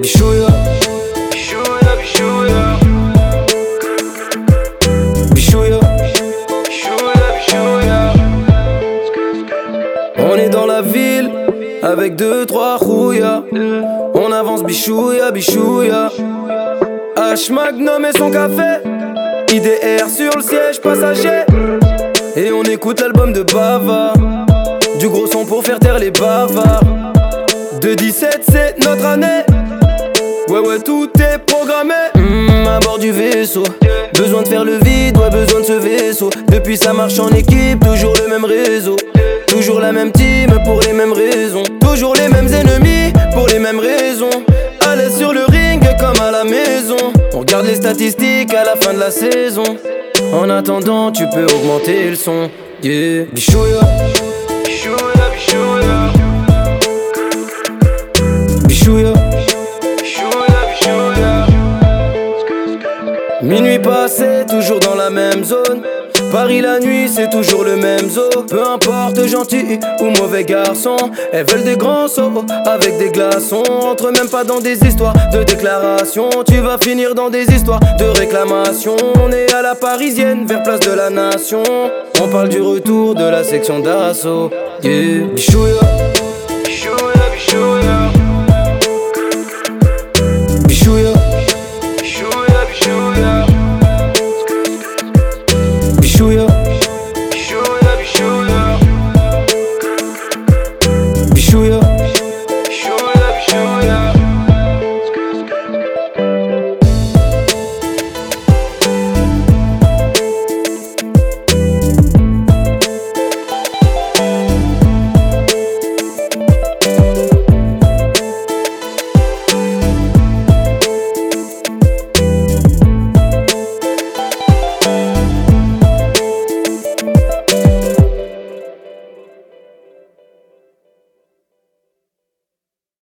Bichouya. Bichouya, bichouya. Bichouya. Bichouya, On est dans la ville avec deux, trois rouillas. On avance bichouya, bichouya. H Magnum et son café. IDR sur le siège passager. Et on écoute l'album de Bava. Du gros son pour faire taire les bavards. De 17, c'est notre année. Ouais, ouais, tout est programmé. Mmh, à bord du vaisseau. Besoin de faire le vide, ouais, besoin de ce vaisseau. Depuis, ça marche en équipe, toujours le même réseau. Toujours la même team pour les mêmes raisons. Toujours les mêmes ennemis pour les mêmes raisons. Allez sur le ring comme à la maison. On regarde les statistiques à la fin de la saison. En attendant, tu peux augmenter le son. Yeah, bichouya. Minuit passé, toujours dans la même zone. Paris la nuit, c'est toujours le même zoo. Peu importe gentil ou mauvais garçon, elles veulent des grands sauts avec des glaçons. Entre même pas dans des histoires de déclaration. Tu vas finir dans des histoires de réclamation. On est à la parisienne, vers place de la nation. On parle du retour de la section d'assaut. Yeah.